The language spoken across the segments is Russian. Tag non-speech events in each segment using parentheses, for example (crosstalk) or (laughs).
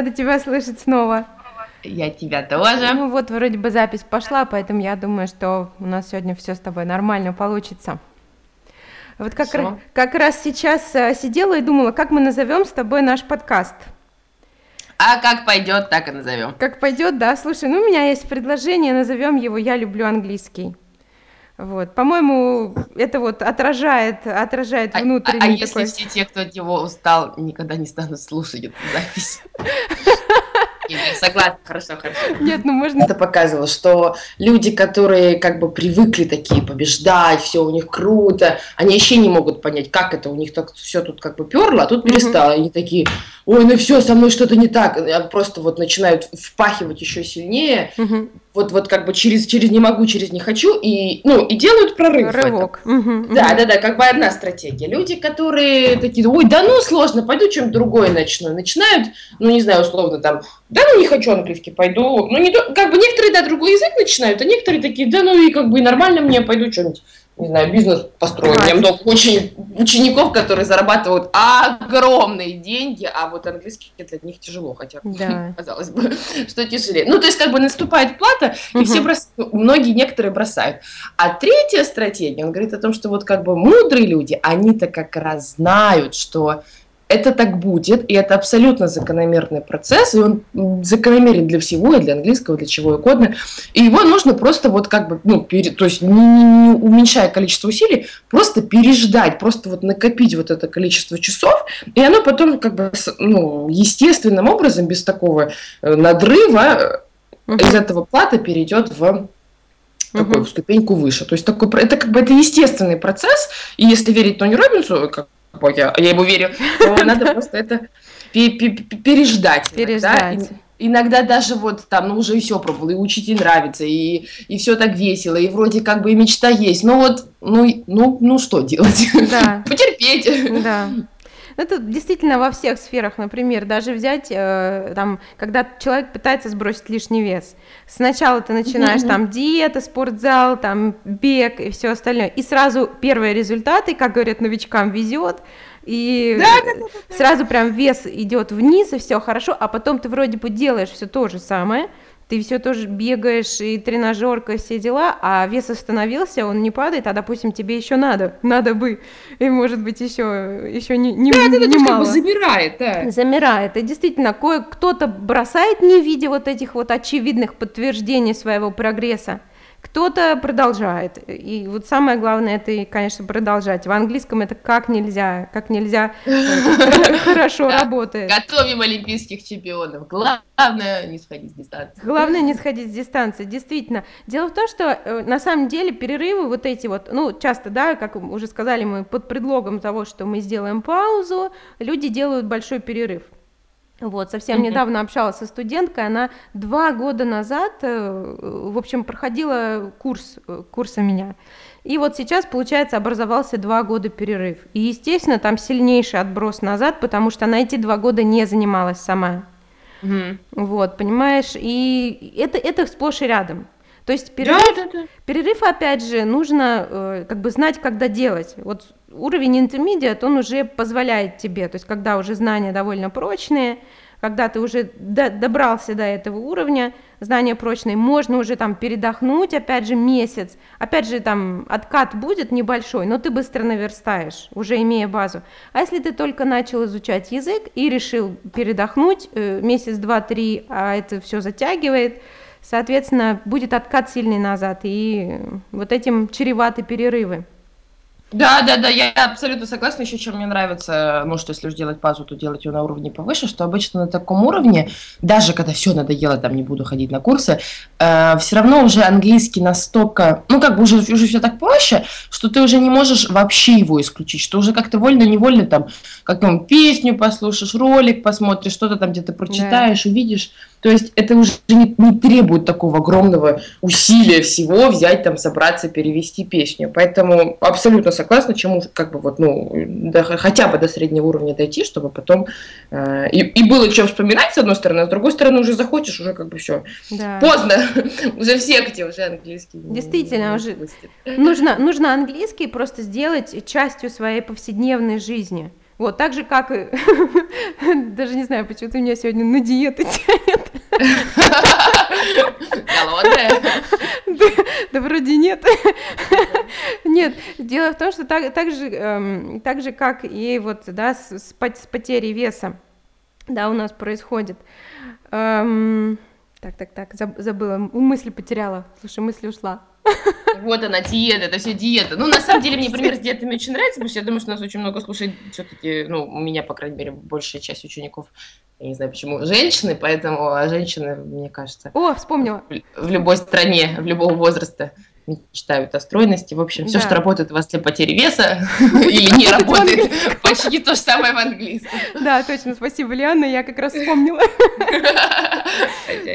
Рада тебя слышать снова. Я тебя тоже. Ну вот, вроде бы запись пошла, поэтому я думаю, что у нас сегодня все с тобой нормально получится. Вот как, раз, как раз сейчас э, сидела и думала, как мы назовем с тобой наш подкаст. А как пойдет, так и назовем. Как пойдет, да. Слушай, ну у меня есть предложение, назовем его «Я люблю английский». Вот, по-моему, это вот отражает, отражает внутренний а, а, а такой... если все те, кто от него устал, никогда не станут слушать эту запись? (laughs) Согласна, хорошо, хорошо. Нет, ну можно... Это показывало, что люди, которые как бы привыкли такие побеждать, все у них круто, они вообще не могут понять, как это у них так все тут как бы перло, а тут перестало. Они такие, ой, ну все, со мной что-то не так. Просто вот начинают впахивать еще сильнее. Вот, вот как бы через, через не могу, через не хочу, и, ну, и делают прорыв. Рывок. Да, да, да, как бы одна стратегия. Люди, которые такие, ой, да ну сложно, пойду чем-то другое начну. Начинают, ну не знаю, условно там, да ну не хочу английский, пойду. Ну не как бы некоторые, да, другой язык начинают, а некоторые такие, да ну и как бы нормально мне, пойду что-нибудь не знаю, бизнес построить. У меня много очень учеников, которые зарабатывают огромные деньги, а вот английский для них тяжело, хотя да. (laughs) казалось бы, (laughs) что тяжелее. Ну, то есть, как бы наступает плата, и угу. все брос... многие некоторые бросают. А третья стратегия, он говорит о том, что вот как бы мудрые люди, они-то как раз знают, что это так будет, и это абсолютно закономерный процесс, и он закономерен для всего, и для английского, для чего угодно. И его нужно просто вот как бы, ну, пере, то есть не, не, не уменьшая количество усилий, просто переждать, просто вот накопить вот это количество часов, и оно потом как бы, ну, естественным образом, без такого э, надрыва, uh-huh. из этого плата перейдет в такую uh-huh. ступеньку выше. То есть такой, это как бы это естественный процесс, и если верить Тони Робинсу, как я, я ему верю, то надо просто это переждать. Переждать. Иногда даже вот там, ну уже все пробовал, и учитель нравится, и, и все так весело, и вроде как бы и мечта есть. Но вот, ну, ну, ну что делать? Да. (laughs) Потерпеть. Да. Это действительно во всех сферах, например, даже взять, э, там, когда человек пытается сбросить лишний вес. Сначала ты начинаешь mm-hmm. там диета, спортзал, там бег и все остальное, и сразу первые результаты, как говорят новичкам, везет, и да, да, да, да. сразу прям вес идет вниз и все хорошо, а потом ты вроде бы делаешь все то же самое, ты все тоже бегаешь и тренажерка, все дела, а вес остановился, он не падает, а, допустим, тебе еще надо, надо бы, и может быть еще, еще не, не, да, не да, мало. Как бы замирает, да. Замирает, и действительно, кое кто-то бросает, не видя вот этих вот очевидных подтверждений своего прогресса, кто-то продолжает. И вот самое главное, это, конечно, продолжать. В английском это как нельзя, как нельзя э, (laughs) хорошо работает. Готовим олимпийских чемпионов. Главное не сходить с дистанции. Главное не сходить с дистанции, действительно. Дело в том, что э, на самом деле перерывы вот эти вот, ну, часто, да, как уже сказали мы, под предлогом того, что мы сделаем паузу, люди делают большой перерыв. Вот, совсем mm-hmm. недавно общалась со студенткой, она два года назад, э, в общем, проходила курс, э, курс у меня. И вот сейчас, получается, образовался два года перерыв. И, естественно, там сильнейший отброс назад, потому что она эти два года не занималась сама. Mm-hmm. Вот, понимаешь, и это, это сплошь и рядом. То есть перерыв, да, да, да. перерыв опять же, нужно э, как бы знать, когда делать. Вот уровень intermediate, он уже позволяет тебе, то есть когда уже знания довольно прочные, когда ты уже до, добрался до этого уровня, знания прочные, можно уже там передохнуть, опять же, месяц, опять же, там откат будет небольшой, но ты быстро наверстаешь, уже имея базу. А если ты только начал изучать язык и решил передохнуть э, месяц, два, три, а это все затягивает, соответственно, будет откат сильный назад, и вот этим чреваты перерывы. Да, да, да, я абсолютно согласна. Еще чем мне нравится, ну, что если уж делать пазу, то делать ее на уровне повыше, что обычно на таком уровне, даже когда все надоело, там не буду ходить на курсы, э, все равно уже английский настолько, ну, как бы уже, уже все так проще, что ты уже не можешь вообще его исключить, что уже как-то вольно-невольно там, как там, песню послушаешь, ролик посмотришь, что-то там где-то прочитаешь, да. увидишь. То есть это уже не, не требует такого огромного усилия всего взять там, собраться, перевести песню. Поэтому абсолютно согласна, чему как бы вот, ну, до, хотя бы до среднего уровня дойти, чтобы потом э, и, и было чем вспоминать, с одной стороны, а с другой стороны уже захочешь, уже как бы все. Да. Поздно. (laughs) уже все где уже английский. Действительно, уже нужно, нужно английский просто сделать частью своей повседневной жизни. Вот, так же, как и... (laughs) Даже не знаю, почему ты меня сегодня на диету тянет. Голодная? Да, да вроде нет. Нет, дело в том, что так, так, же, эм, так же, как и вот, да, с, с потерей веса, да, у нас происходит. Эм, так, так, так, забыла, мысль потеряла. Слушай, мысль ушла. Вот она, диета, это все диета. Ну, на самом деле, мне пример с диетами очень нравится, потому что я думаю, что нас очень много слушает все-таки, ну, у меня, по крайней мере, большая часть учеников, я не знаю почему, женщины, поэтому а женщины, мне кажется... О, вспомнила. В, любой стране, в любого возраста мечтают о стройности. В общем, все, да. что работает у вас для потери веса (laughs) или не работает, почти то же самое в английском. Да, точно, спасибо, Лианна, я как раз вспомнила.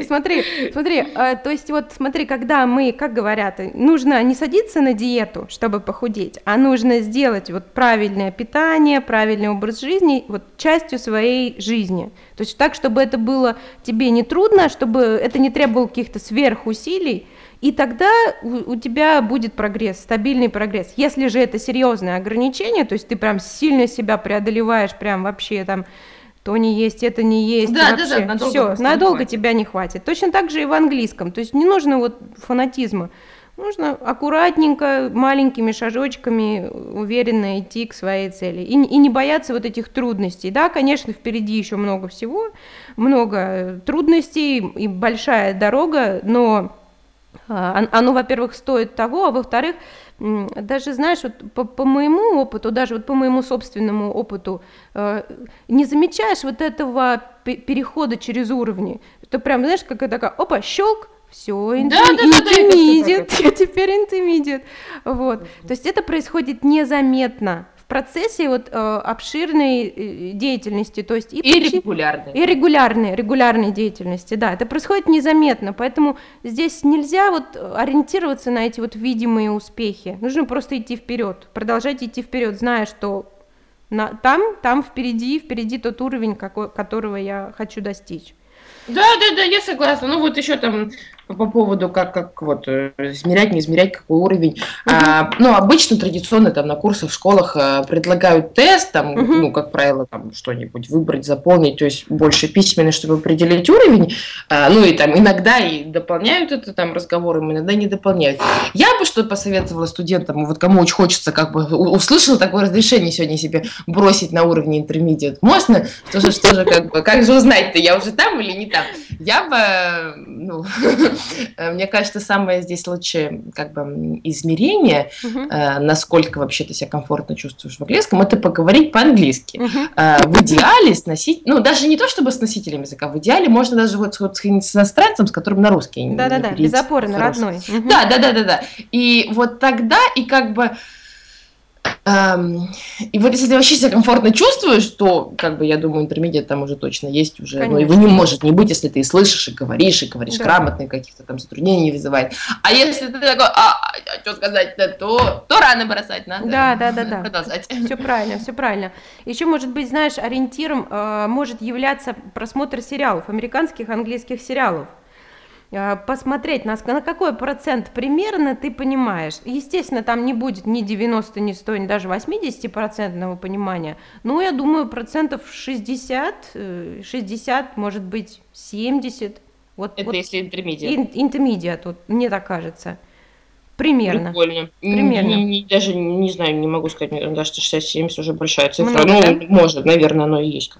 Смотри, смотри, а, то есть вот смотри, когда мы, как говорят, нужно не садиться на диету, чтобы похудеть, а нужно сделать вот правильное питание, правильный образ жизни вот частью своей жизни. То есть так, чтобы это было тебе не трудно, чтобы это не требовало каких-то сверхусилий, и тогда у, у тебя будет прогресс, стабильный прогресс. Если же это серьезное ограничение, то есть ты прям сильно себя преодолеваешь, прям вообще там то не есть, это не есть, да, вообще, да, да, надолго все, надолго тебя не хватит. Точно так же и в английском, то есть не нужно вот фанатизма, нужно аккуратненько, маленькими шажочками уверенно идти к своей цели и, и не бояться вот этих трудностей. Да, конечно, впереди еще много всего, много трудностей и большая дорога, но оно, во-первых, стоит того, а во-вторых, даже, знаешь, вот по, по моему опыту, даже вот по моему собственному опыту, э, не замечаешь вот этого перехода через уровни, что прям, знаешь, как это такая, опа, щелк, все, интермедиат, да, да, да, (laughs) я теперь интермедиат, вот, то есть это происходит незаметно, процессе вот э, обширной э, деятельности, то есть и, и регулярной. И регулярной, регулярной деятельности, да, это происходит незаметно, поэтому здесь нельзя вот ориентироваться на эти вот видимые успехи, нужно просто идти вперед, продолжать идти вперед, зная, что на, там, там впереди, впереди тот уровень, какой, которого я хочу достичь. Да, да, да, я согласна. Ну вот еще там по поводу, как, как вот э, измерять, не измерять, какой уровень. Uh-huh. А, ну, обычно традиционно там на курсах в школах а, предлагают тест, там, uh-huh. ну, как правило, там что-нибудь выбрать, заполнить, то есть больше письменно, чтобы определить уровень. А, ну и там иногда и дополняют это там разговором, иногда не дополняют. Я бы что посоветовала студентам, вот кому очень хочется, как бы услышал такое разрешение сегодня себе бросить на уровне intermediate. Можно? Что же, что же, как бы, как же узнать-то, я уже там или не там? Я бы, ну, (laughs) мне кажется, самое здесь лучшее как бы измерение, uh-huh. насколько вообще ты себя комфортно чувствуешь в английском, это поговорить по-английски. Uh-huh. В идеале с носить, ну даже не то чтобы с носителем языка, в идеале можно даже вот, с иностранцем, с которым на русский. Да-да-да, без опоры на родной. Uh-huh. Да, да, да, да, да. И вот тогда и как бы и вот если ты вообще себя комфортно чувствуешь, то, как бы, я думаю, интермедиат там уже точно есть уже. Конечно. Ну, его не может не быть, если ты и слышишь, и говоришь, и говоришь да. грамотно, и каких-то там затруднений не вызывает. А если ты такой, а, а что сказать-то, то, то рано бросать надо. Да, да, да, да. Продолжать. Все правильно, все правильно. Еще, может быть, знаешь, ориентиром э, может являться просмотр сериалов, американских, английских сериалов. А, посмотреть, на, на какой процент примерно ты понимаешь. Естественно, там не будет ни 90, ни 100, ни даже 80 процентного понимания, но я думаю, процентов 60, 60, э, может быть, 70. Вот, Это вот, если интермедиат. Интермедиат, вот, мне так кажется. Примерно. Прикольно. Примерно. Не, не, даже не знаю, не могу сказать, мне кажется, 60-70 уже большая цифра. Много, ну, да? может, наверное, оно и есть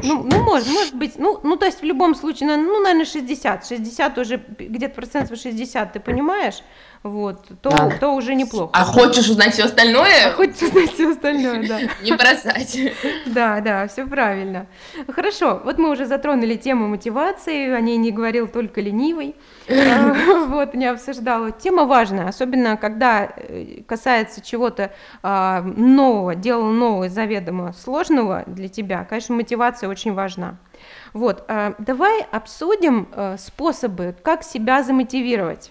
Ну, ну может, может быть. Ну, ну, то есть в любом случае, ну, наверное, 60. 60 уже, где-то процентов 60, ты понимаешь? Вот, то, да. то уже неплохо. А хочешь узнать все остальное? А хочешь узнать все остальное, да. (laughs) Не бросать. (laughs) Да, да, все правильно. Хорошо, вот мы уже затронули тему мотивации, о ней не говорил только ленивый, (laughs) а, вот, не обсуждала. Тема важная, особенно когда э, касается чего-то а, нового, дела нового, заведомо сложного для тебя, конечно, мотивация очень важна. Вот, а, давай обсудим э, способы, как себя замотивировать.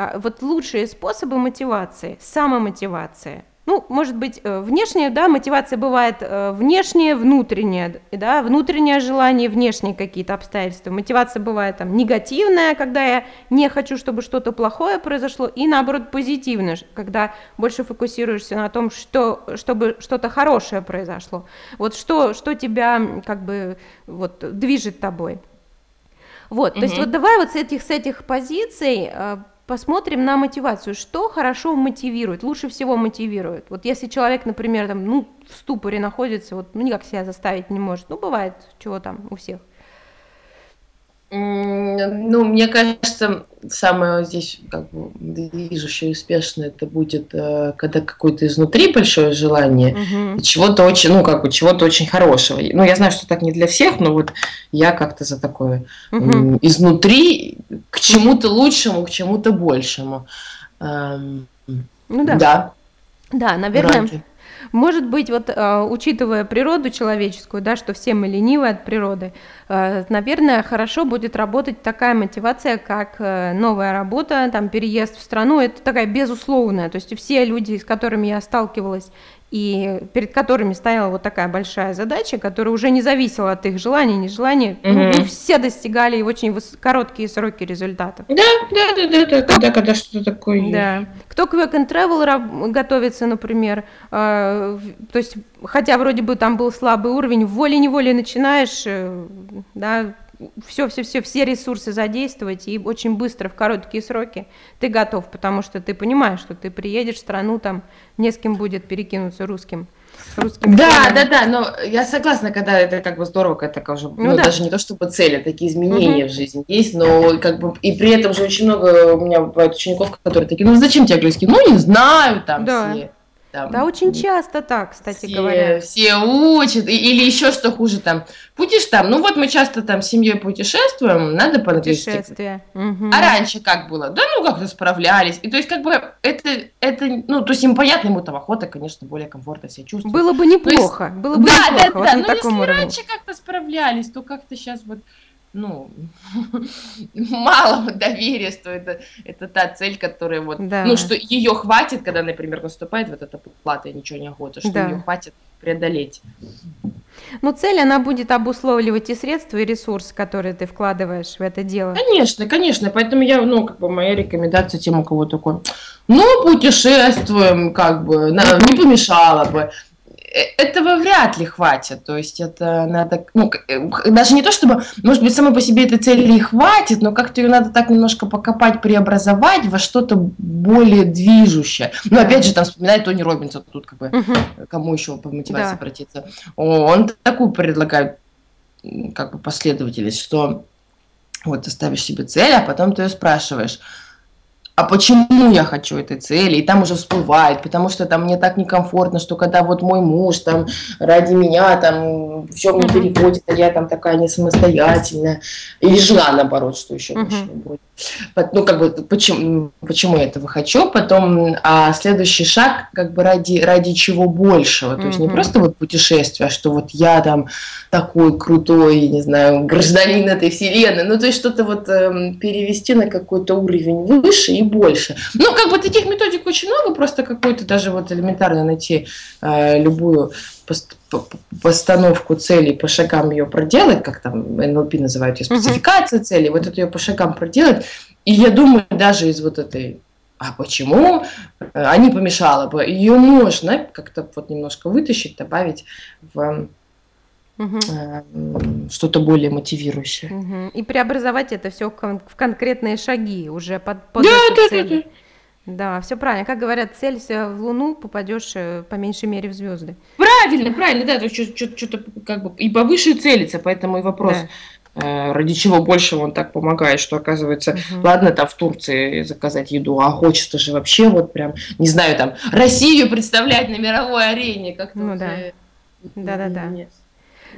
А, вот лучшие способы мотивации, самомотивация. ну, может быть, э, внешняя, да, мотивация бывает э, внешняя, внутренняя, да, внутреннее желание, внешние какие-то обстоятельства. Мотивация бывает там негативная, когда я не хочу, чтобы что-то плохое произошло, и наоборот позитивная, когда больше фокусируешься на том, что, чтобы что-то хорошее произошло. Вот что, что тебя как бы вот движет тобой. Вот, угу. то есть вот давай вот с этих, с этих позиций э, посмотрим на мотивацию. Что хорошо мотивирует, лучше всего мотивирует? Вот если человек, например, там, ну, в ступоре находится, вот, ну, никак себя заставить не может, ну, бывает, чего там у всех. Ну, мне кажется, самое здесь как бы движущее успешно это будет, э, когда какое-то изнутри большое желание, угу. чего-то очень, ну, как бы чего-то очень хорошего. Ну, я знаю, что так не для всех, но вот я как-то за такое угу. изнутри к чему-то лучшему, к чему-то большему. Эм, ну да. Да. Да, наверное. Ради. Может быть, вот э, учитывая природу человеческую, да, что все мы ленивы от природы, э, наверное, хорошо будет работать такая мотивация, как э, новая работа, там, переезд в страну, это такая безусловная, то есть все люди, с которыми я сталкивалась и перед которыми стояла вот такая большая задача, которая уже не зависела от их желаний, нежеланий, угу. ну, все достигали очень короткие сроки результатов. Да, да, да, да, да когда, когда что-то такое Да. Кто к work and travel готовится, например, э, то есть, хотя вроде бы там был слабый уровень, волей-неволей начинаешь, э, да, все, все, все, все ресурсы задействовать и очень быстро в короткие сроки ты готов, потому что ты понимаешь, что ты приедешь в страну, там не с кем будет перекинуться русским. Русскими да, словами. да, да, но я согласна, когда это как бы здорово, когда это уже, ну, ну да. даже не то чтобы цели, а такие изменения угу. в жизни есть, но как бы и при этом же очень много у меня бывает учеников, которые такие, ну зачем тебе английский? Ну не знаю, там да. все там, да, очень часто так, кстати все, говоря. Все учат, или еще что хуже, там, путеш там, ну вот мы часто там с семьей путешествуем, надо по-английски. Путешествие. Угу. А раньше как было? Да ну как-то справлялись. И то есть как бы это, это, ну то есть им понятно, ему там охота, конечно, более комфортно себя чувствовать. Было бы неплохо, есть, было бы да, неплохо. Да, да, вот да, но если уровне. раньше как-то справлялись, то как-то сейчас вот ну, (laughs) мало доверия, что это, это та цель, которая вот, да. ну, что ее хватит, когда, например, наступает вот эта плата и ничего не охота, что да. ее хватит преодолеть. Ну, цель, она будет обусловливать и средства, и ресурсы, которые ты вкладываешь в это дело. Конечно, конечно, поэтому я, ну, как бы моя рекомендация тем, у кого такой, ну, путешествуем, как бы, не помешало бы. Э, этого вряд ли хватит. То есть это надо, ну, э, даже не то чтобы, может быть, самой по себе этой цели и хватит, но как-то ее надо так немножко покопать, преобразовать во что-то более движущее. Ну, опять же, там вспоминает Тони Робинсон, тут как бы, угу. кому еще по мотивации да. обратиться. Он такую предлагает как бы последовательность, что вот ты ставишь себе цель, а потом ты ее спрашиваешь, а почему я хочу этой цели, и там уже всплывает, потому что там мне так некомфортно, что когда вот мой муж там ради меня там все мне переходит, а я там такая не самостоятельная, или жена наоборот, что еще uh-huh. будет. Ну, как бы, почему, почему я этого хочу, потом, а следующий шаг, как бы, ради, ради чего большего, то есть не просто вот путешествие, а что вот я там такой крутой, не знаю, гражданин этой вселенной, ну, то есть что-то вот э, перевести на какой-то уровень выше и больше. Ну, как бы таких методик очень много, просто какой-то даже вот элементарно найти э, любую постановку целей по шагам ее проделать, как там НЛП называют ее спецификация uh-huh. цели, вот это ее по шагам проделать. И я думаю, даже из вот этой а почему а не помешало бы? Ее можно как-то вот немножко вытащить, добавить в угу. э, что-то более мотивирующее. Угу. И преобразовать это все в конкретные шаги уже под, под да, да, цели. Да, да. Да, все правильно. Как говорят, целься в Луну, попадешь э, по меньшей мере в звезды. Правильно, правильно, да, то есть что-то как бы и повыше целиться, поэтому и вопрос. Да. Э, ради чего больше он так помогает, что оказывается, угу. ладно, там в Турции заказать еду, а хочется же вообще вот прям, не знаю, там Россию представлять на мировой арене, как-то. Ну да, да, да, да.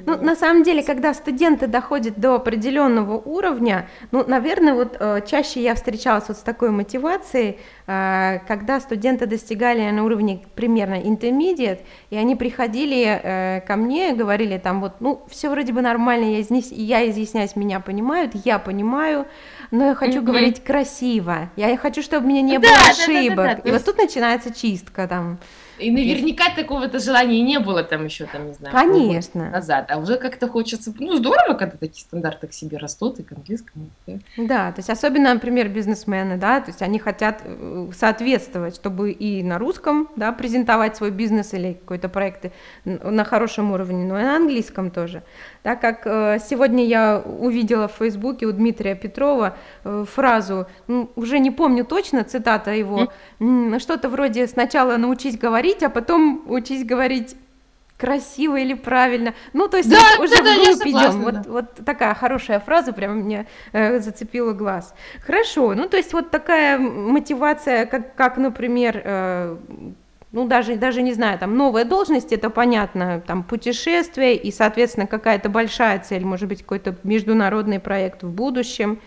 Ну, на самом деле, когда студенты доходят до определенного уровня, ну, наверное, вот э, чаще я встречалась вот с такой мотивацией, э, когда студенты достигали на уровне примерно intermediate, и они приходили э, ко мне и говорили там вот, ну, все вроде бы нормально, я, изъяс... я изъясняюсь, меня понимают, я понимаю, но я хочу говорить красиво, я хочу, чтобы у меня не было ошибок. И вот тут начинается чистка там. И наверняка такого-то желания не было там еще, там, не знаю, Конечно. назад. А уже как-то хочется... Ну, здорово, когда такие стандарты к себе растут и к английскому. Да. да, то есть особенно, например, бизнесмены, да, то есть они хотят э, соответствовать, чтобы и на русском, да, презентовать свой бизнес или какой-то проект на хорошем уровне, но и на английском тоже. Да, как э, сегодня я увидела в Фейсбуке у Дмитрия Петрова э, фразу, ну, уже не помню точно, цитата его, что-то вроде «сначала научись говорить, а потом учись говорить красиво или правильно. Ну, то есть да, вот уже да, вглубь идем. Да. Вот, вот такая хорошая фраза прям мне э, зацепила глаз. Хорошо, ну то есть вот такая мотивация, как, как например, э, ну, даже, даже не знаю, там, новая должность, это понятно, там, путешествие и, соответственно, какая-то большая цель, может быть, какой-то международный проект в будущем,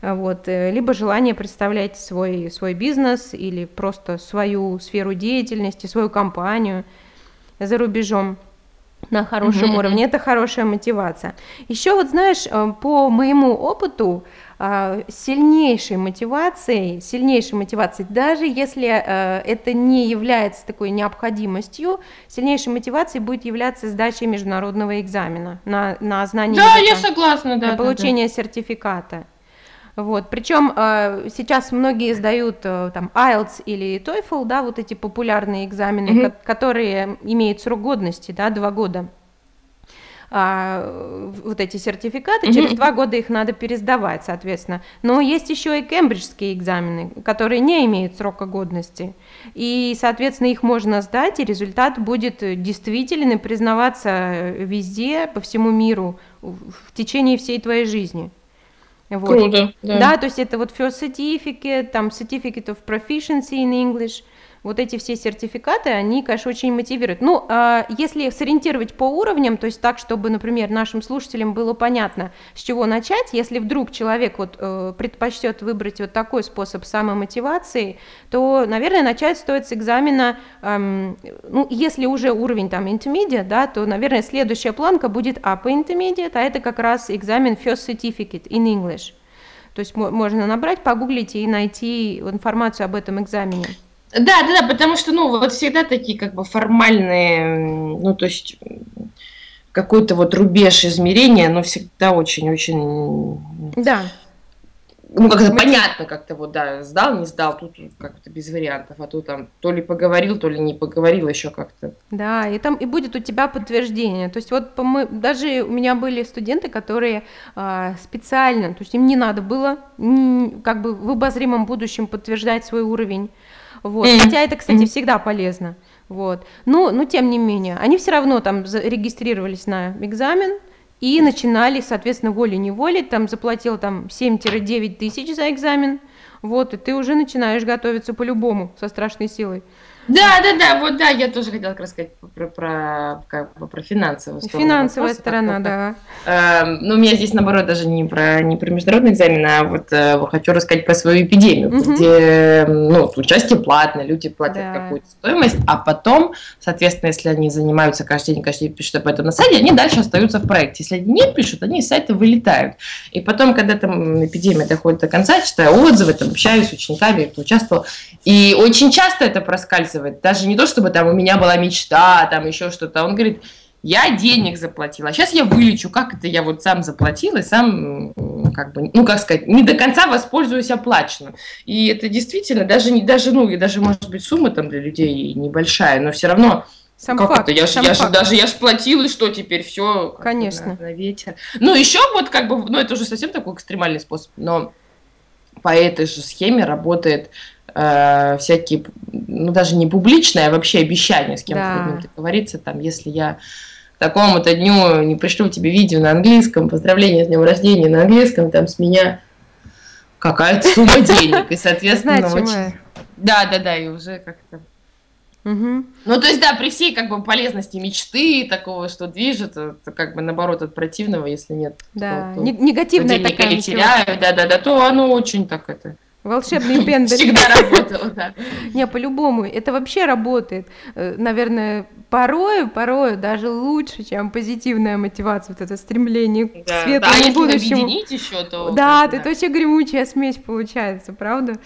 вот, э, либо желание представлять свой, свой бизнес или просто свою сферу деятельности, свою компанию за рубежом на хорошем mm-hmm. уровне, это хорошая мотивация. Еще вот знаешь, э, по моему опыту, сильнейшей мотивацией, сильнейшей мотивацией, даже если э, это не является такой необходимостью, сильнейшей мотивацией будет являться сдача международного экзамена на, на знание Да, языка, я согласна, да. На получение да, да. сертификата. Вот. Причем э, сейчас многие сдают э, там IELTS или TOEFL, да, вот эти популярные экзамены, mm-hmm. ко- которые имеют срок годности, да, два года а, вот эти сертификаты, mm-hmm. через два года их надо пересдавать, соответственно. Но есть еще и кембриджские экзамены, которые не имеют срока годности. И, соответственно, их можно сдать, и результат будет действителен и признаваться везде, по всему миру, в течение всей твоей жизни. Вот. Круто, да. Да, то есть это вот first certificate, там certificate of proficiency in English – вот эти все сертификаты, они, конечно, очень мотивируют. Ну, а если сориентировать по уровням, то есть так, чтобы, например, нашим слушателям было понятно, с чего начать, если вдруг человек вот э, предпочтет выбрать вот такой способ самомотивации, то, наверное, начать стоит с экзамена, эм, ну, если уже уровень там intermediate, да, то, наверное, следующая планка будет upper intermediate, а это как раз экзамен first certificate in English. То есть можно набрать, погуглить и найти информацию об этом экзамене. Да, да, да, потому что, ну, вот всегда такие как бы формальные, ну, то есть какой-то вот рубеж измерения, но всегда очень-очень... Да. Ну, как-то Мы... понятно как-то вот, да, сдал, не сдал, тут как-то без вариантов, а то там то ли поговорил, то ли не поговорил еще как-то. Да, и там и будет у тебя подтверждение. То есть вот мы, даже у меня были студенты, которые а, специально, то есть им не надо было как бы в обозримом будущем подтверждать свой уровень вот. Mm-hmm. Хотя это, кстати, mm-hmm. всегда полезно. Вот. Но, но тем не менее, они все равно там регистрировались на экзамен и начинали, соответственно, волей-неволей, там заплатил там 7-9 тысяч за экзамен, вот, и ты уже начинаешь готовиться по-любому со страшной силой. Да, да, да, вот да, я тоже хотела как раз сказать про, про, как бы, про финансовую сторону. Финансовая вопроса, сторона, да. Э, ну, у меня здесь, наоборот, даже не про, не про международный экзамен, а вот э, хочу рассказать про свою эпидемию, угу. где, ну, участие платное, люди платят да. какую-то стоимость, а потом, соответственно, если они занимаются каждый день, каждый день пишут об этом на сайте, они дальше остаются в проекте. Если они не пишут, они из сайта вылетают. И потом, когда там эпидемия доходит до конца, читаю отзывы, там, общаюсь с учениками, кто участвовал, и очень часто это проскальзывает рассказывает. Даже не то, чтобы там у меня была мечта, там еще что-то. Он говорит, я денег заплатила, а сейчас я вылечу, как это я вот сам заплатил и сам, как бы, ну, как сказать, не до конца воспользуюсь оплаченным. И это действительно, даже, не, даже, ну, и даже, может быть, сумма там для людей небольшая, но все равно сам как факт, это? Я, сам я. Же, даже я ж платил, и что теперь все Конечно. На, на ветер. Ну, еще вот как бы, ну, это уже совсем такой экстремальный способ, но по этой же схеме работает э, всякие, ну даже не публичные, а вообще обещания с кем-то да. договориться, там, если я такому-то дню не пришлю тебе видео на английском, поздравление с днем рождения на английском, там с меня какая-то сумма (laughs) денег, и, соответственно, очень... Да, да, да, и уже как-то Угу. Ну, то есть, да, при всей как бы полезности мечты, такого, что движет, это как бы наоборот от противного, если нет. Да, то, негативная такая не теряю, да-да-да, то оно очень так это Волшебный (laughs) пендель. Всегда работало, да. (laughs) Не, по-любому, это вообще работает. Э, наверное, порою, порою даже лучше, чем позитивная мотивация, вот это стремление к да, светлому да, будущему. объединить еще, то... Да, это вообще гремучая смесь получается, правда?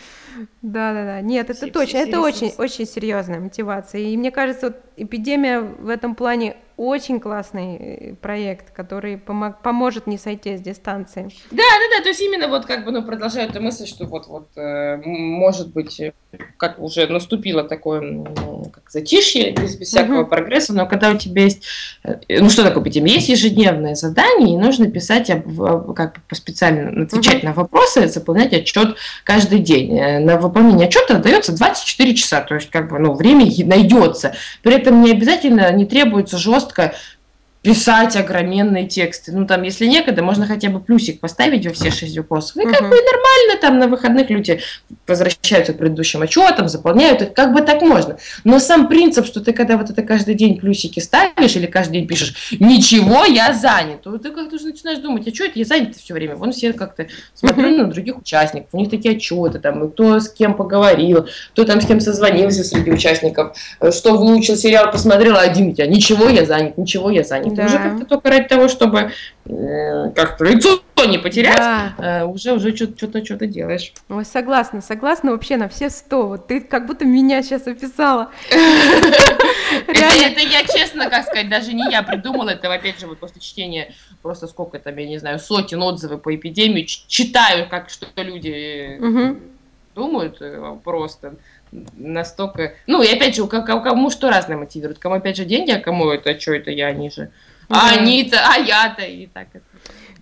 Да, да, да. Нет, это все, точно, все это очень, очень серьезная мотивация. И мне кажется, вот эпидемия в этом плане очень классный э, проект, который помог, поможет не сойти с дистанции. Да, да, да, то есть именно вот как бы, ну, продолжаю эту мысль, что вот, вот, э, может быть, э, как уже наступило такое, ну, как затишье, без, без всякого uh-huh. прогресса, но когда у тебя есть, ну, что такое эпидемия? Есть ежедневное задание, и нужно писать, об, как бы специально отвечать uh-huh. на вопросы, заполнять отчет каждый день. На выполнение отчета дается 24 часа, то есть, как бы, ну, время найдется. При этом не обязательно, не требуется жестко жестко писать огроменные тексты. Ну, там, если некогда, можно хотя бы плюсик поставить во все шесть вопросов. И как бы нормально там на выходных люди возвращаются к предыдущим отчетам, заполняют их, как бы так можно. Но сам принцип, что ты когда вот это каждый день плюсики ставишь или каждый день пишешь, ничего, я занят, то ты как-то уже начинаешь думать, а что это я занят все время? Вон все как-то смотрю на других участников, у них такие отчеты, там, кто с кем поговорил, кто там с кем созвонился среди участников, что выучил сериал, посмотрел, а один у тебя, ничего, я занят, ничего, я занят да. уже как-то только ради того, чтобы э, как-то лицо не потерять, да. э, уже уже что-то что-то делаешь. Ой, согласна, согласна вообще на все сто. Вот ты как будто меня сейчас описала. Это я честно, как сказать, даже не я придумала, это опять же вот после чтения просто сколько там, я не знаю, сотен отзывов по эпидемии, читаю, как что люди думают э, просто настолько... Ну, и опять же, у кому что разное мотивирует. Кому, опять же, деньги, а кому это, что это я, они же... А они-то, а я-то, и так это.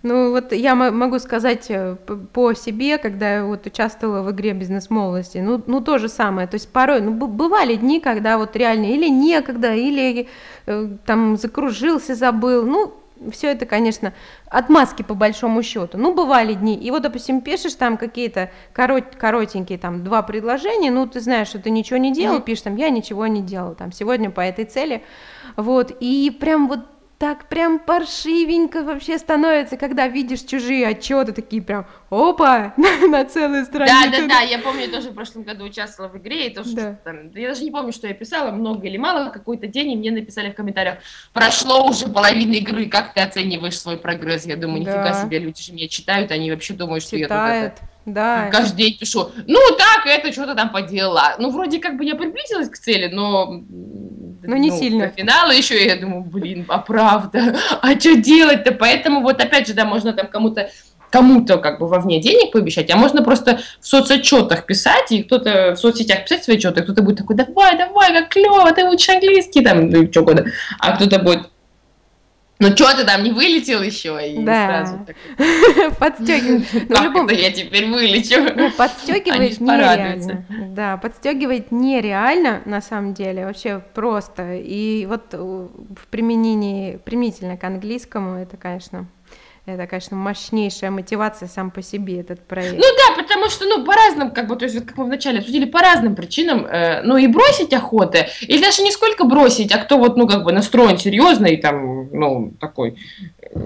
Ну, вот я могу сказать э, по себе, когда я вот участвовала в игре «Бизнес-молодости», ну, ну, то же самое. То есть порой, ну, бывали дни, когда вот реально или некогда, или э, там закружился, забыл. Ну, все это, конечно, отмазки по большому счету. Ну, бывали дни. И вот, допустим, пишешь там какие-то корот, коротенькие там два предложения, ну, ты знаешь, что ты ничего не делал, пишешь там, я ничего не делал, там, сегодня по этой цели. Вот, и прям вот так прям паршивенько вообще становится, когда видишь чужие отчеты, такие прям, опа, (laughs) на целую страницу. Да, да, да, я помню, тоже в прошлом году участвовала в игре, и тоже да. там, я даже не помню, что я писала, много или мало, какой-то день, и мне написали в комментариях, прошло уже половина игры, как ты оцениваешь свой прогресс? Я думаю, нифига да. себе, люди же меня читают, они вообще думают, что Читают. я тут это да. Каждый день пишу, ну так, это что-то там поделала. Ну, вроде как бы я приблизилась к цели, но... Ну, не ну, сильно. Финала еще я думаю, блин, а правда, а что делать-то? Поэтому вот опять же, да, можно там кому-то кому-то как бы вовне денег пообещать, а можно просто в соцотчетах писать, и кто-то в соцсетях писать свои отчеты, кто-то будет такой, давай, давай, как клево, ты учишь английский, там, ну, что года, а кто-то будет, ну что ты там не вылетел еще? И да. сразу (laughs) Подстегивает. Ну, любом... я теперь вылечу. Ну, подстегивает нереально. Да, подстегивает нереально, на самом деле, вообще просто. И вот в применении, применительно к английскому, это, конечно, это, конечно, мощнейшая мотивация сам по себе этот проект. Ну да, потому что, ну, по разным, как бы, то есть, как мы вначале обсудили, по разным причинам, э, ну, и бросить охоты, или даже не сколько бросить, а кто вот, ну, как бы настроен серьезно и там, ну, такой, э,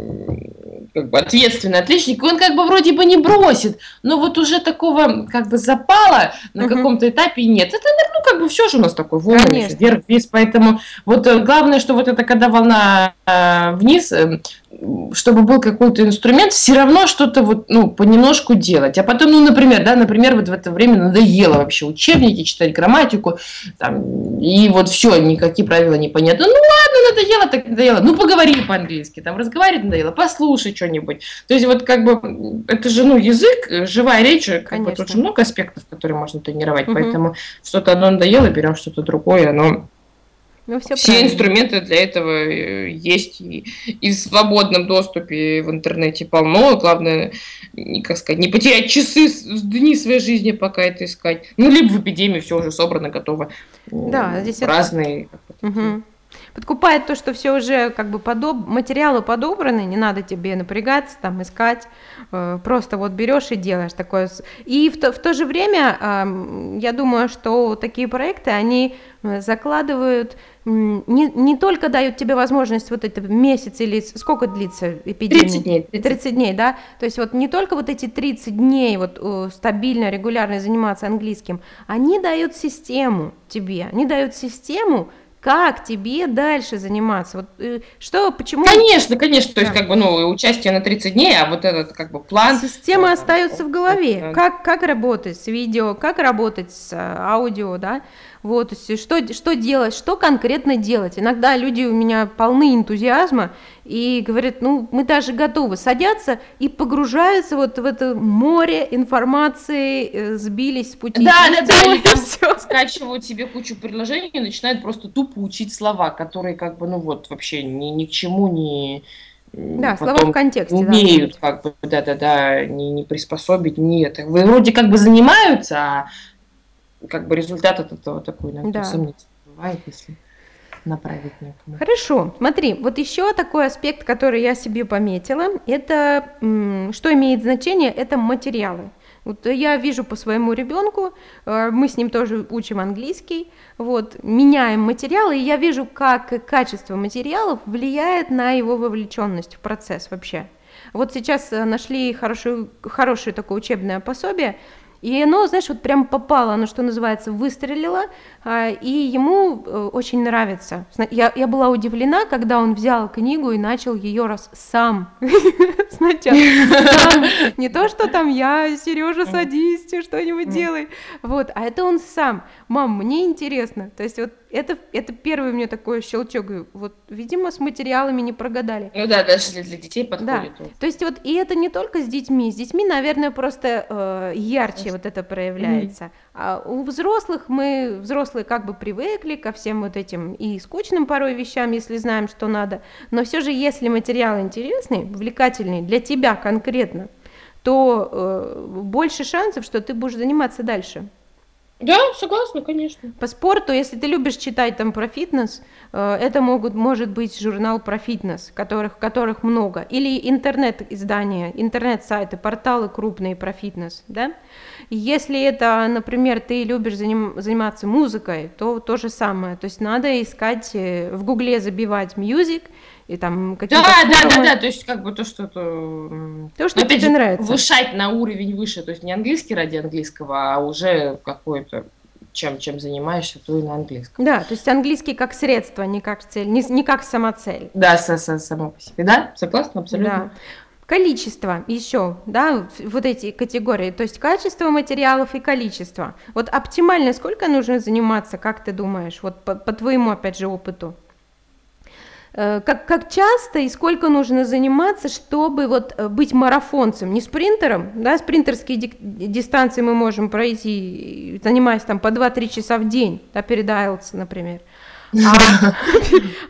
как бы ответственный отличник, он как бы вроде бы не бросит, но вот уже такого, как бы, запала на угу. каком-то этапе нет. Это, ну, как бы, все же у нас такой волны, вверх, вниз, поэтому вот э, главное, что вот это, когда волна вниз, э, чтобы был какой-то инструмент, все равно что-то вот, ну, понемножку делать. А потом, ну, например, да, например, вот в это время надоело вообще учебники читать, грамматику, там, и вот все, никакие правила непонятны. Ну, ладно, надоело, так надоело. Ну, поговори по-английски, там, разговаривать надоело, послушай что-нибудь. То есть вот как бы, это же, ну, язык, живая речь, как бы тут же много аспектов, которые можно тренировать, угу. поэтому что-то одно надоело, берем что-то другое, оно ну, все все правильно. инструменты для этого э, есть и, и в свободном доступе в интернете полно. Главное, не, как сказать, не потерять часы, дни своей жизни, пока это искать. Ну, либо в эпидемии все уже собрано, готово. Да, здесь разные. Это... Угу. подкупает то, что все уже как бы подоб... материалы подобраны, не надо тебе напрягаться, там искать, э, просто вот берешь и делаешь такое. И в то, в то же время я думаю, что такие проекты, они э, закладывают не, не только дают тебе возможность вот это месяц или сколько длится эпидемия? 30 дней. 30. 30 дней, да? То есть вот не только вот эти 30 дней вот э, стабильно, регулярно заниматься английским, они дают систему тебе, они дают систему, как тебе дальше заниматься? Вот э, что, почему? Конечно, конечно, то есть как бы, ну, участие на 30 дней, а вот этот как бы план. Система вот, остается в голове. Да. Как, как работать с видео, как работать с э, аудио, да? Вот, что, что делать, что конкретно делать. Иногда люди у меня полны энтузиазма и говорят, ну, мы даже готовы садятся и погружаются вот в это море информации, э, сбились с пути. Да, да, да, или там все. скачивают себе кучу предложений и начинают просто тупо учить слова, которые как бы, ну вот, вообще ни, ни к чему не... Да, слова в контексте. Умеют, да, как бы, да-да-да, не, не приспособить, нет. Вы вроде как бы занимаются, а как бы результат от этого такой иногда да. сомнительный бывает, если направить некому. Хорошо, смотри, вот еще такой аспект, который я себе пометила, это что имеет значение, это материалы. Вот я вижу по своему ребенку, э, мы с ним тоже учим английский, вот, меняем материалы, и я вижу, как качество материалов влияет на его вовлеченность в процесс вообще. Вот сейчас э, нашли хорошее, хорошее такое учебное пособие, и оно, знаешь, вот прям попало, оно, что называется, выстрелило, а, и ему э, очень нравится. Я, я была удивлена, когда он взял книгу и начал ее раз сам. (laughs) Сначала. Не то, что там я, Сережа, садись, что-нибудь делай. Вот, а это он сам. Мам, мне интересно. То есть вот это, это первый мне такой щелчок. Вот, видимо, с материалами не прогадали. Ну да, даже для, для детей подходит. Да. То есть вот, и это не только с детьми. С детьми, наверное, просто э, ярче вот это проявляется. Mm-hmm. А у взрослых мы, взрослые как бы привыкли ко всем вот этим и скучным порой вещам, если знаем, что надо. Но все же, если материал интересный, увлекательный для тебя конкретно, то э, больше шансов, что ты будешь заниматься дальше. Да, согласна, конечно. По спорту, если ты любишь читать там про фитнес, э, это могут, может быть журнал про фитнес, которых, которых много, или интернет-издания, интернет-сайты, порталы крупные про фитнес, да. Если это, например, ты любишь заним, заниматься музыкой, то то же самое, то есть надо искать, э, в гугле забивать music, и там какие-то да, формы. да, да, да, то есть как бы то, что то, то что тебе нравится. Вышать на уровень выше, то есть не английский ради английского, а уже какой-то чем, чем занимаешься, то и на английском. Да, то есть английский как средство, не как цель, не, не как самоцель. Да, со, со, само по себе, да, согласна, абсолютно. Да. Количество еще, да, вот эти категории, то есть качество материалов и количество. Вот оптимально сколько нужно заниматься, как ты думаешь, вот по, по твоему, опять же, опыту? Э, как, как часто и сколько нужно заниматься, чтобы вот э, быть марафонцем, не спринтером, да, спринтерские ди- дистанции мы можем пройти, занимаясь там по 2-3 часа в день, да, перед IELTS, например, а,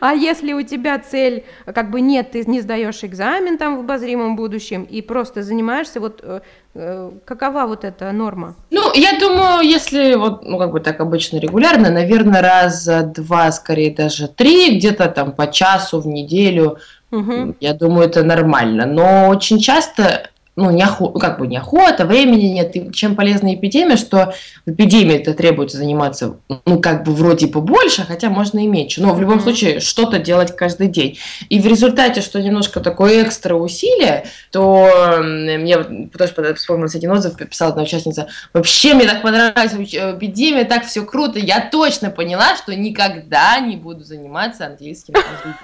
(laughs) а если у тебя цель, как бы нет, ты не сдаешь экзамен там в обозримом будущем и просто занимаешься, вот э, э, какова вот эта норма? Ну, я думаю, если вот, ну, как бы так обычно регулярно, наверное, раз два, скорее даже три, где-то там по часу в неделю, Угу. Я думаю, это нормально. Но очень часто ну, неохота, как бы неохота, времени нет. И чем полезна эпидемия, что в эпидемии это требуется заниматься, ну, как бы вроде побольше, хотя можно и меньше. Но в любом случае что-то делать каждый день. И в результате, что немножко такое экстра усилие, то мне тоже вспомнилась один отзыв, писала одна участница, вообще мне так понравилась эпидемия, так все круто, я точно поняла, что никогда не буду заниматься английским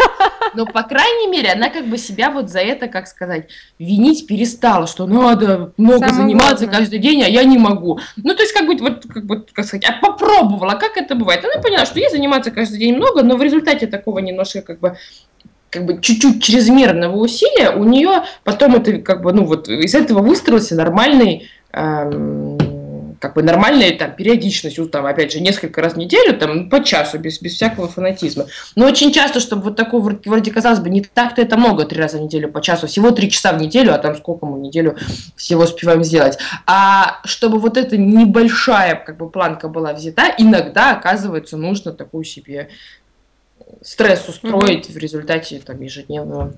(laughs) Но, по крайней мере, она как бы себя вот за это, как сказать, винить перестала кричала, что надо много Самое заниматься главное. каждый день, а я не могу. Ну, то есть, как бы, вот, как бы, как сказать, а попробовала, как это бывает. Она поняла, что ей заниматься каждый день много, но в результате такого немножко, как бы, как бы чуть-чуть чрезмерного усилия у нее потом это как бы ну вот из этого выстроился нормальный эм, как бы нормальная там периодичность, там, опять же, несколько раз в неделю, там, по часу, без, без всякого фанатизма. Но очень часто, чтобы вот такого, вроде, казалось бы, не так-то это много, три раза в неделю по часу, всего три часа в неделю, а там сколько мы в неделю всего успеваем сделать. А чтобы вот эта небольшая, как бы, планка была взята, иногда, оказывается, нужно такую себе стресс устроить угу. в результате там ежедневного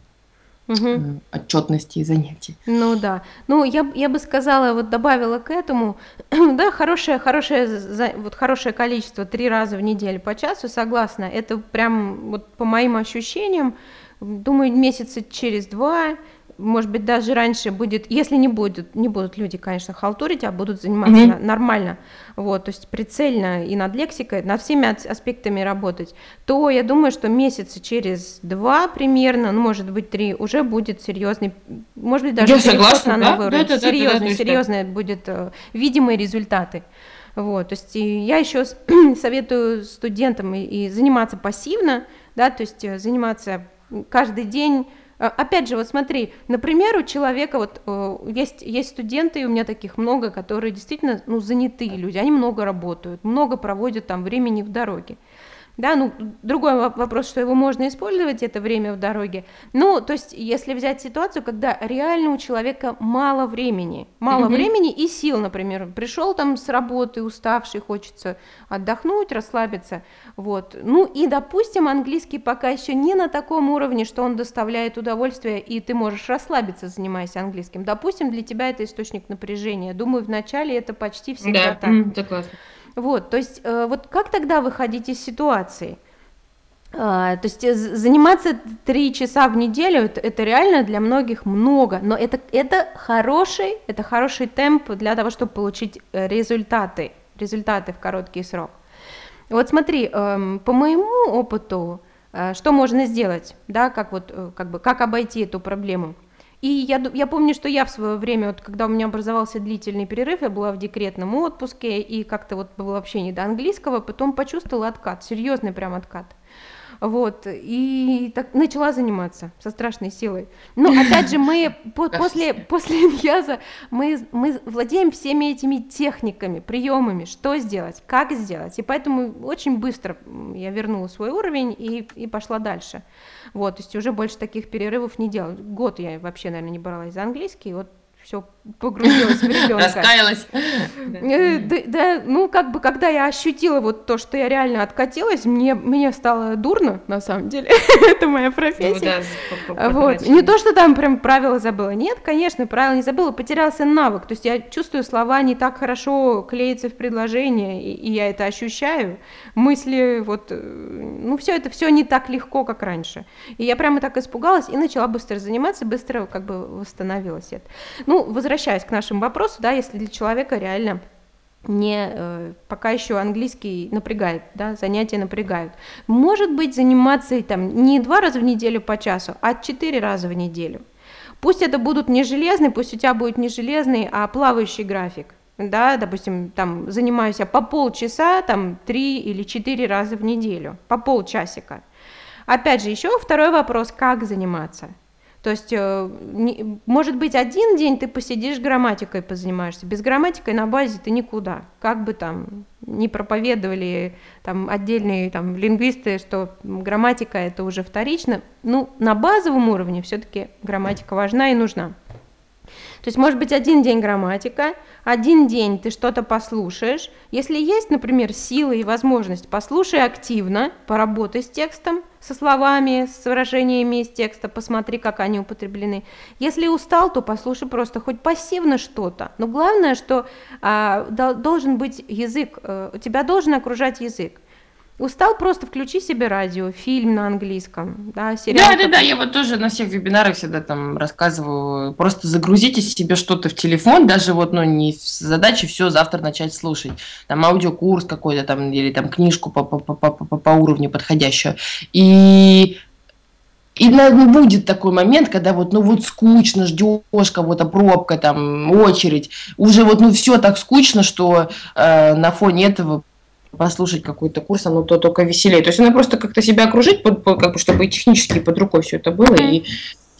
угу. отчетности и занятий. Ну да. Ну, я, я бы сказала, вот добавила к этому, (clears throat) да, хорошее, хорошее, вот хорошее количество, три раза в неделю по часу, согласна, это прям вот по моим ощущениям, думаю, месяца через два может быть, даже раньше будет, если не будет, не будут люди, конечно, халтурить, а будут заниматься mm-hmm. нормально, вот, то есть прицельно и над лексикой, над всеми аспектами работать, то я думаю, что месяца через два примерно, ну, может быть, три, уже будет серьезный, может быть, даже я согласна, на новый да? уровень, да, да, серьезный, да, да, серьезные будет uh, видимые результаты. Вот, то есть я еще (clears throat) советую студентам и, и заниматься пассивно, да, то есть э, заниматься каждый день опять же, вот смотри, например, у человека вот э, есть, есть студенты, и у меня таких много, которые действительно ну, занятые люди, они много работают, много проводят там времени в дороге. Да, ну, другой вопрос, что его можно использовать, это время в дороге. Ну, то есть, если взять ситуацию, когда реально у человека мало времени, мало mm-hmm. времени и сил, например, пришел там с работы уставший, хочется отдохнуть, расслабиться, вот. Ну, и, допустим, английский пока еще не на таком уровне, что он доставляет удовольствие, и ты можешь расслабиться, занимаясь английским. Допустим, для тебя это источник напряжения. Думаю, вначале это почти всегда да, так. Mm, согласна. Вот, то есть, э, вот как тогда выходить из ситуации? А, то есть э, заниматься три часа в неделю это, это реально для многих много, но это, это хороший, это хороший темп для того, чтобы получить э, результаты, результаты в короткий срок. Вот смотри, эм, по моему опыту, что можно сделать, да, как вот, как бы, как обойти эту проблему? И я, я помню, что я в свое время, вот, когда у меня образовался длительный перерыв, я была в декретном отпуске, и как-то вот было вообще не до английского, потом почувствовала откат, серьезный прям откат. Вот, и так начала заниматься со страшной силой. Но опять же, мы (laughs) по, после, после иньяза мы, мы владеем всеми этими техниками, приемами, что сделать, как сделать. И поэтому очень быстро я вернула свой уровень и, и пошла дальше. Вот, то есть уже больше таких перерывов не делала. Год я вообще, наверное, не бралась за английский, вот все погрузилась в ребенка. Раскаялась. Э, да, да, ну как бы, когда я ощутила вот то, что я реально откатилась, мне, мне стало дурно, на самом деле, (laughs) это моя профессия. Ну, да, вот. Не то, что там прям правила забыла, нет, конечно, правила не забыла, потерялся навык, то есть я чувствую, слова не так хорошо клеятся в предложение, и, и я это ощущаю, мысли, вот, э, ну все это все не так легко, как раньше. И я прямо так испугалась и начала быстро заниматься, быстро как бы восстановилась это. Ну, возвращаясь к нашему вопросу, да, если для человека реально не э, пока еще английский напрягает, да, занятия напрягают. Может быть, заниматься там не два раза в неделю по часу, а четыре раза в неделю. Пусть это будут не железные, пусть у тебя будет не железный, а плавающий график. Да, допустим, там занимаюсь я по полчаса, там три или четыре раза в неделю, по полчасика. Опять же, еще второй вопрос, как заниматься. То есть, э, может быть, один день ты посидишь грамматикой позанимаешься, без грамматикой на базе ты никуда. Как бы там не проповедовали там отдельные там лингвисты, что грамматика это уже вторично, ну, на базовом уровне все-таки грамматика важна и нужна. То есть, может быть, один день грамматика, один день ты что-то послушаешь. Если есть, например, сила и возможность, послушай активно, поработай с текстом, со словами, с выражениями из текста, посмотри, как они употреблены. Если устал, то послушай просто хоть пассивно что-то. Но главное, что а, должен быть язык, а, тебя должен окружать язык. Устал, просто включи себе радио, фильм на английском, да, сериал. Да, да, да, я вот тоже на всех вебинарах всегда там рассказываю, просто загрузите себе что-то в телефон, даже вот, ну, не задача все завтра начать слушать, там аудиокурс какой-то там, или там книжку по, по, по, по, по уровню подходящую, и и ну, будет такой момент, когда вот, ну вот скучно, ждешь кого-то, пробка, там, очередь. Уже вот, ну все так скучно, что э, на фоне этого послушать какой-то курс, оно то только веселее. То есть она просто как-то себя окружить, под, под, как бы, чтобы технически под рукой все это было, и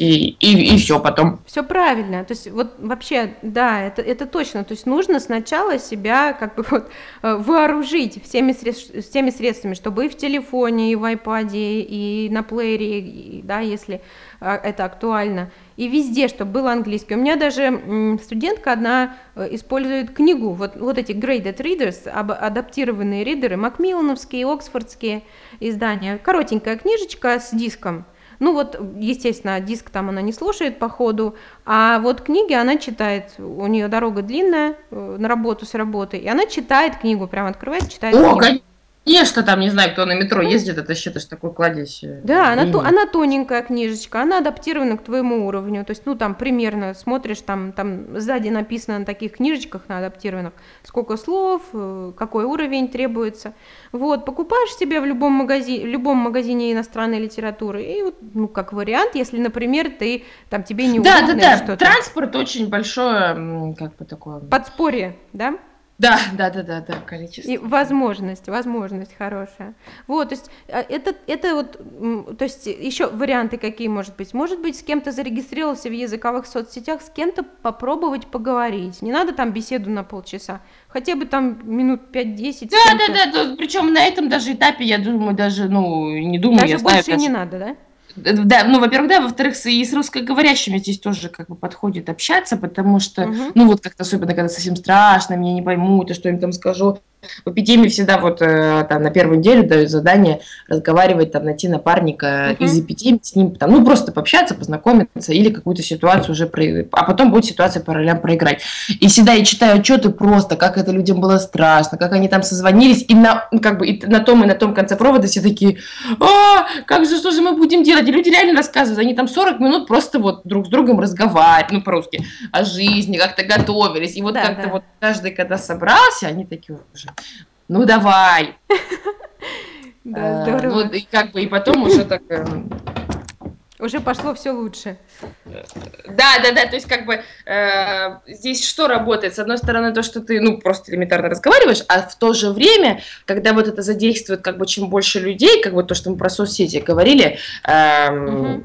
и, и, и все потом. Все правильно. То есть вот вообще, да, это, это точно. То есть нужно сначала себя как бы вот э, вооружить всеми, средств, всеми средствами, чтобы и в телефоне, и в iPad, и на плеере, и, да, если а, это актуально, и везде, чтобы был английский. У меня даже студентка одна э, использует книгу, вот, вот эти graded readers, адаптированные ридеры, макмиллановские, оксфордские издания. Коротенькая книжечка с диском. Ну вот, естественно, диск там она не слушает по ходу, а вот книги она читает. У нее дорога длинная э, на работу с работы, и она читает книгу, прям открывает, читает О, книгу. Конечно, там, не знаю, кто на метро ездит, это считаешь такой кладезь. Э, да, она, то, она тоненькая книжечка, она адаптирована к твоему уровню. То есть, ну, там примерно смотришь, там, там сзади написано на таких книжечках на адаптированных, сколько слов, э, какой уровень требуется. Вот, покупаешь себе в любом магазине, в любом магазине иностранной литературы, и вот, ну, как вариант, если, например, ты, там, тебе не Да, да, да, что-то. транспорт очень большое, как бы такое... Подспорье, да? Да, да, да, да, да, количество. И возможность, возможность хорошая. Вот, то есть а, это, это вот, то есть еще варианты какие может быть? Может быть, с кем-то зарегистрировался в языковых соцсетях, с кем-то попробовать поговорить. Не надо там беседу на полчаса, хотя бы там минут 5-10. Да, да, да, да, причем на этом даже этапе, я думаю, даже, ну, не думаю, даже я больше знаю. Даже... не надо, да? Да, ну, во-первых, да, во-вторых, и с русскоговорящими здесь тоже как бы подходит общаться, потому что, угу. ну, вот как-то особенно, когда совсем страшно, меня не поймут, и что им там скажу, в эпидемии всегда вот э, там на первую неделю дают задание разговаривать, там найти напарника uh-huh. из эпидемии, с ним там, ну просто пообщаться, познакомиться или какую-то ситуацию уже, про... а потом будет ситуация по ролям проиграть. И всегда я читаю отчеты просто, как это людям было страшно, как они там созвонились, и на, как бы, и на том и на том конце провода все такие, а, как же, что же мы будем делать? И люди реально рассказывают, они там 40 минут просто вот друг с другом разговаривают, ну по-русски, о жизни, как-то готовились, и вот да, как-то да. вот каждый, когда собрался, они такие уже, ну давай. (laughs) Да, э, здорово. Ну, и как бы, и потом уже так... Э, уже пошло все лучше. Да, да, да, то есть как бы э, здесь что работает? С одной стороны то, что ты, ну, просто элементарно разговариваешь, а в то же время, когда вот это задействует как бы чем больше людей, как вот то, что мы про соцсети говорили, э, угу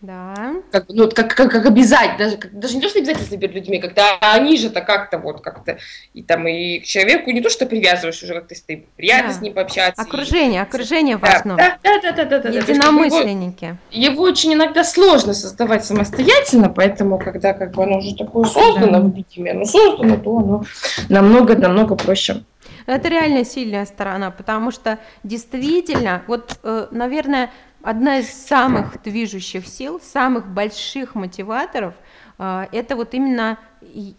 да. Как, ну, как, как, как обязательно, даже, как, даже не то, что обязательно перед людьми, когда они же-то как-то вот как-то, и там и к человеку не то, что привязываешь уже как-то, ты приятно да. с ним пообщаться. Окружение, и, окружение важно. Да, да, да, да, да, да. Единомышленники. Его, его очень иногда сложно создавать самостоятельно, поэтому, когда как бы оно уже такое создано да. в виде, оно создано, то оно намного, намного проще. Это реально сильная сторона, потому что действительно, вот, э, наверное, одна из самых движущих сил, самых больших мотиваторов а, это вот именно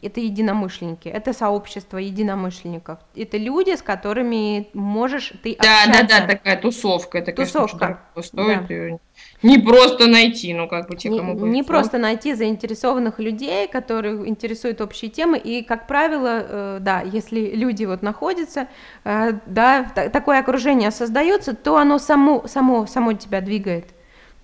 это единомышленники, это сообщество единомышленников, это люди, с которыми можешь ты да, общаться. Да, да, да, такая тусовка, это, тусовка. конечно, стоит да. Не просто найти, ну как бы те, кому Не, не просто найти заинтересованных людей, которые интересуют общие темы, и, как правило, э, да, если люди вот находятся, э, да, такое окружение создается, то оно само, само, само тебя двигает.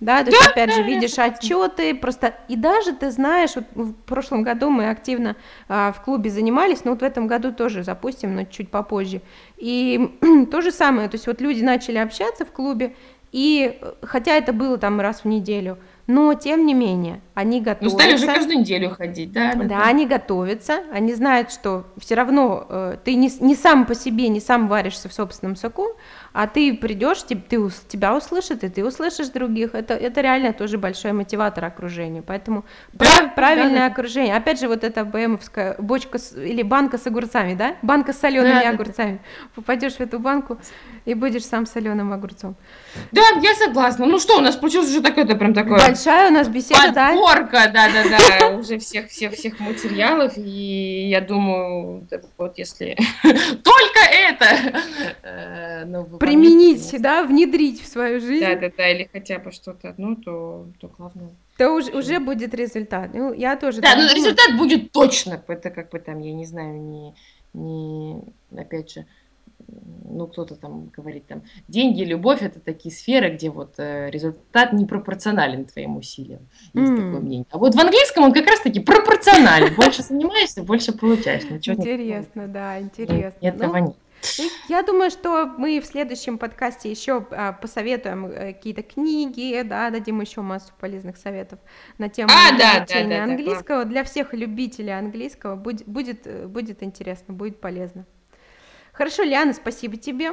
Да, то есть, да, опять да, же, видишь отчеты, просто, и даже ты знаешь, вот в прошлом году мы активно а, в клубе занимались, но вот в этом году тоже запустим, но чуть попозже. И (clears throat) то же самое, то есть вот люди начали общаться в клубе, и хотя это было там раз в неделю, но тем не менее они готовятся. Ну, стали уже каждую неделю ходить, да? Да, да, они готовятся, они знают, что все равно э, ты не, не сам по себе, не сам варишься в собственном соку, а ты придешь, ты, ты, тебя услышат, и ты услышишь других. Это, это реально тоже большой мотиватор окружения. Поэтому да, прав, правильное да, окружение. Опять же, вот эта БМовская бочка с, или банка с огурцами, да? Банка с солеными да, огурцами. Да. Попадешь в эту банку и будешь сам соленым огурцом. Да, я согласна. Ну что, у нас получилось уже такое-то прям такое. Большая у нас беседа, да? Подборка, да-да-да, уже всех, всех, всех материалов. И я думаю, вот если (laughs) только это, ну, применить, да, внедрить в свою жизнь. Да, да, да, или хотя бы что-то одно, то, то главное. То уже, уже будет результат. Ну, я тоже. Да, но ну, результат будет точно. Это как бы там, я не знаю, не, не опять же, ну, кто-то там говорит, там, деньги, любовь – это такие сферы, где вот э, результат не пропорционален твоим усилиям. Есть mm. такое мнение. А вот в английском он как раз-таки пропорционален. Больше занимаешься, больше получаешь. Ничего интересно, да, интересно. Нет, этого ну, нет. Я думаю, что мы в следующем подкасте еще а, посоветуем э, какие-то книги, да, дадим еще массу полезных советов на тему А, да, изучения да, да, да, английского. Для всех любителей английского будет, будет, э, будет интересно, будет полезно. Хорошо, Лиана, спасибо тебе.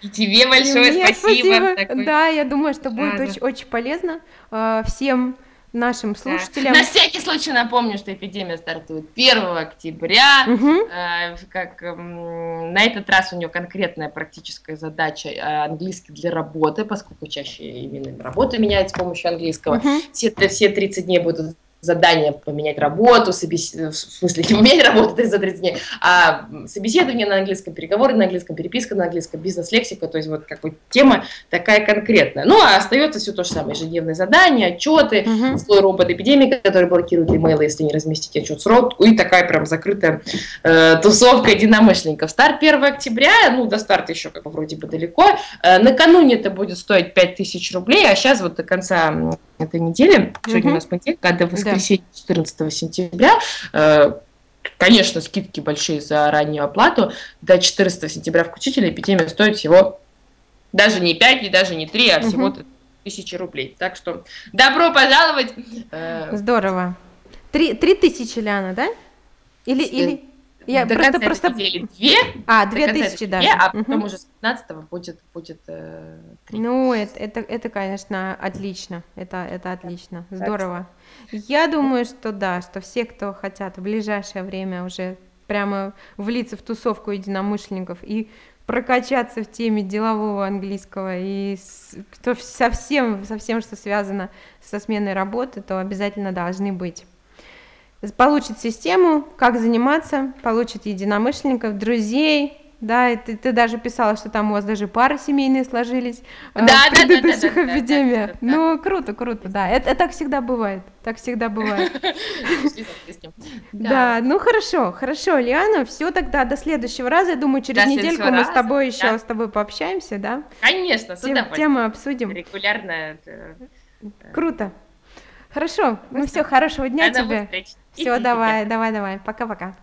И тебе большое мне спасибо. Такой- Да, я думаю, что будет Да, да. очень, очень полезно э, всем нашим Да. слушателям. На всякий случай напомню, что эпидемия стартует 1 октября. Мгм. Э, как, м, на этот раз у нее конкретная практическая задача э, английский для работы, поскольку чаще именно работа меняется с помощью английского. Мгм. Все, все 30 дней будут задание поменять работу, собес... в смысле (laughs) не поменять работу за 30 дней, а собеседование на английском, переговоры на английском, переписка на английском, бизнес-лексика, то есть вот как бы тема такая конкретная. Ну, а остается все то же самое, ежедневные задания, отчеты, Мгм. злой робот эпидемика, который блокирует имейлы, если не разместить отчет срок, и такая прям закрытая э, тусовка единомышленников. Старт 1 октября, ну, до старта еще как бы вроде бы далеко. Э, накануне это будет стоить 5000 рублей, а сейчас вот до конца этой недели, сегодня Мгм. у нас понедельник, а до воскресенья 14 сентября, э, конечно, скидки большие за раннюю оплату, до 14 сентября включительно эпидемия стоит всего даже не 5 и даже не 3, а всего Мгм. тысячи рублей. Так что добро пожаловать! Э, Здорово. Три, три тысячи, Ляна, да? Или, Э, или... Я до просто, конца просто... недели две, А, две тысячи даже. две, а потом Мгм. уже с 15 будет, будет э, три. Ну, это, это, это, конечно, отлично. Это, это отлично. Здорово. Я думаю, что да, что все, кто хотят в ближайшее время уже прямо влиться в тусовку единомышленников и прокачаться в теме делового английского и кто в- со всем, со всем, что связано со сменой работы, то обязательно должны быть. Получит систему, как заниматься, получит единомышленников, друзей, да, и ты, ты даже писала, что там у вас даже пары семейные сложились э, Да, в да, да, да, предыдущих да, да, да, эпидемиях. да. Ну, круто, круто, да, это, это так всегда бывает, так всегда бывает. (laughs) Да, ну хорошо, хорошо, Лиана, все тогда до следующего раза. Я думаю, через недельку мы с тобой еще с тобой пообщаемся, да? Конечно, с Тем- удовольствием. Темы обсудим. Регулярно. э, Круто. Хорошо, ну все, хорошего дня тебе все давай давай давай. Пока пока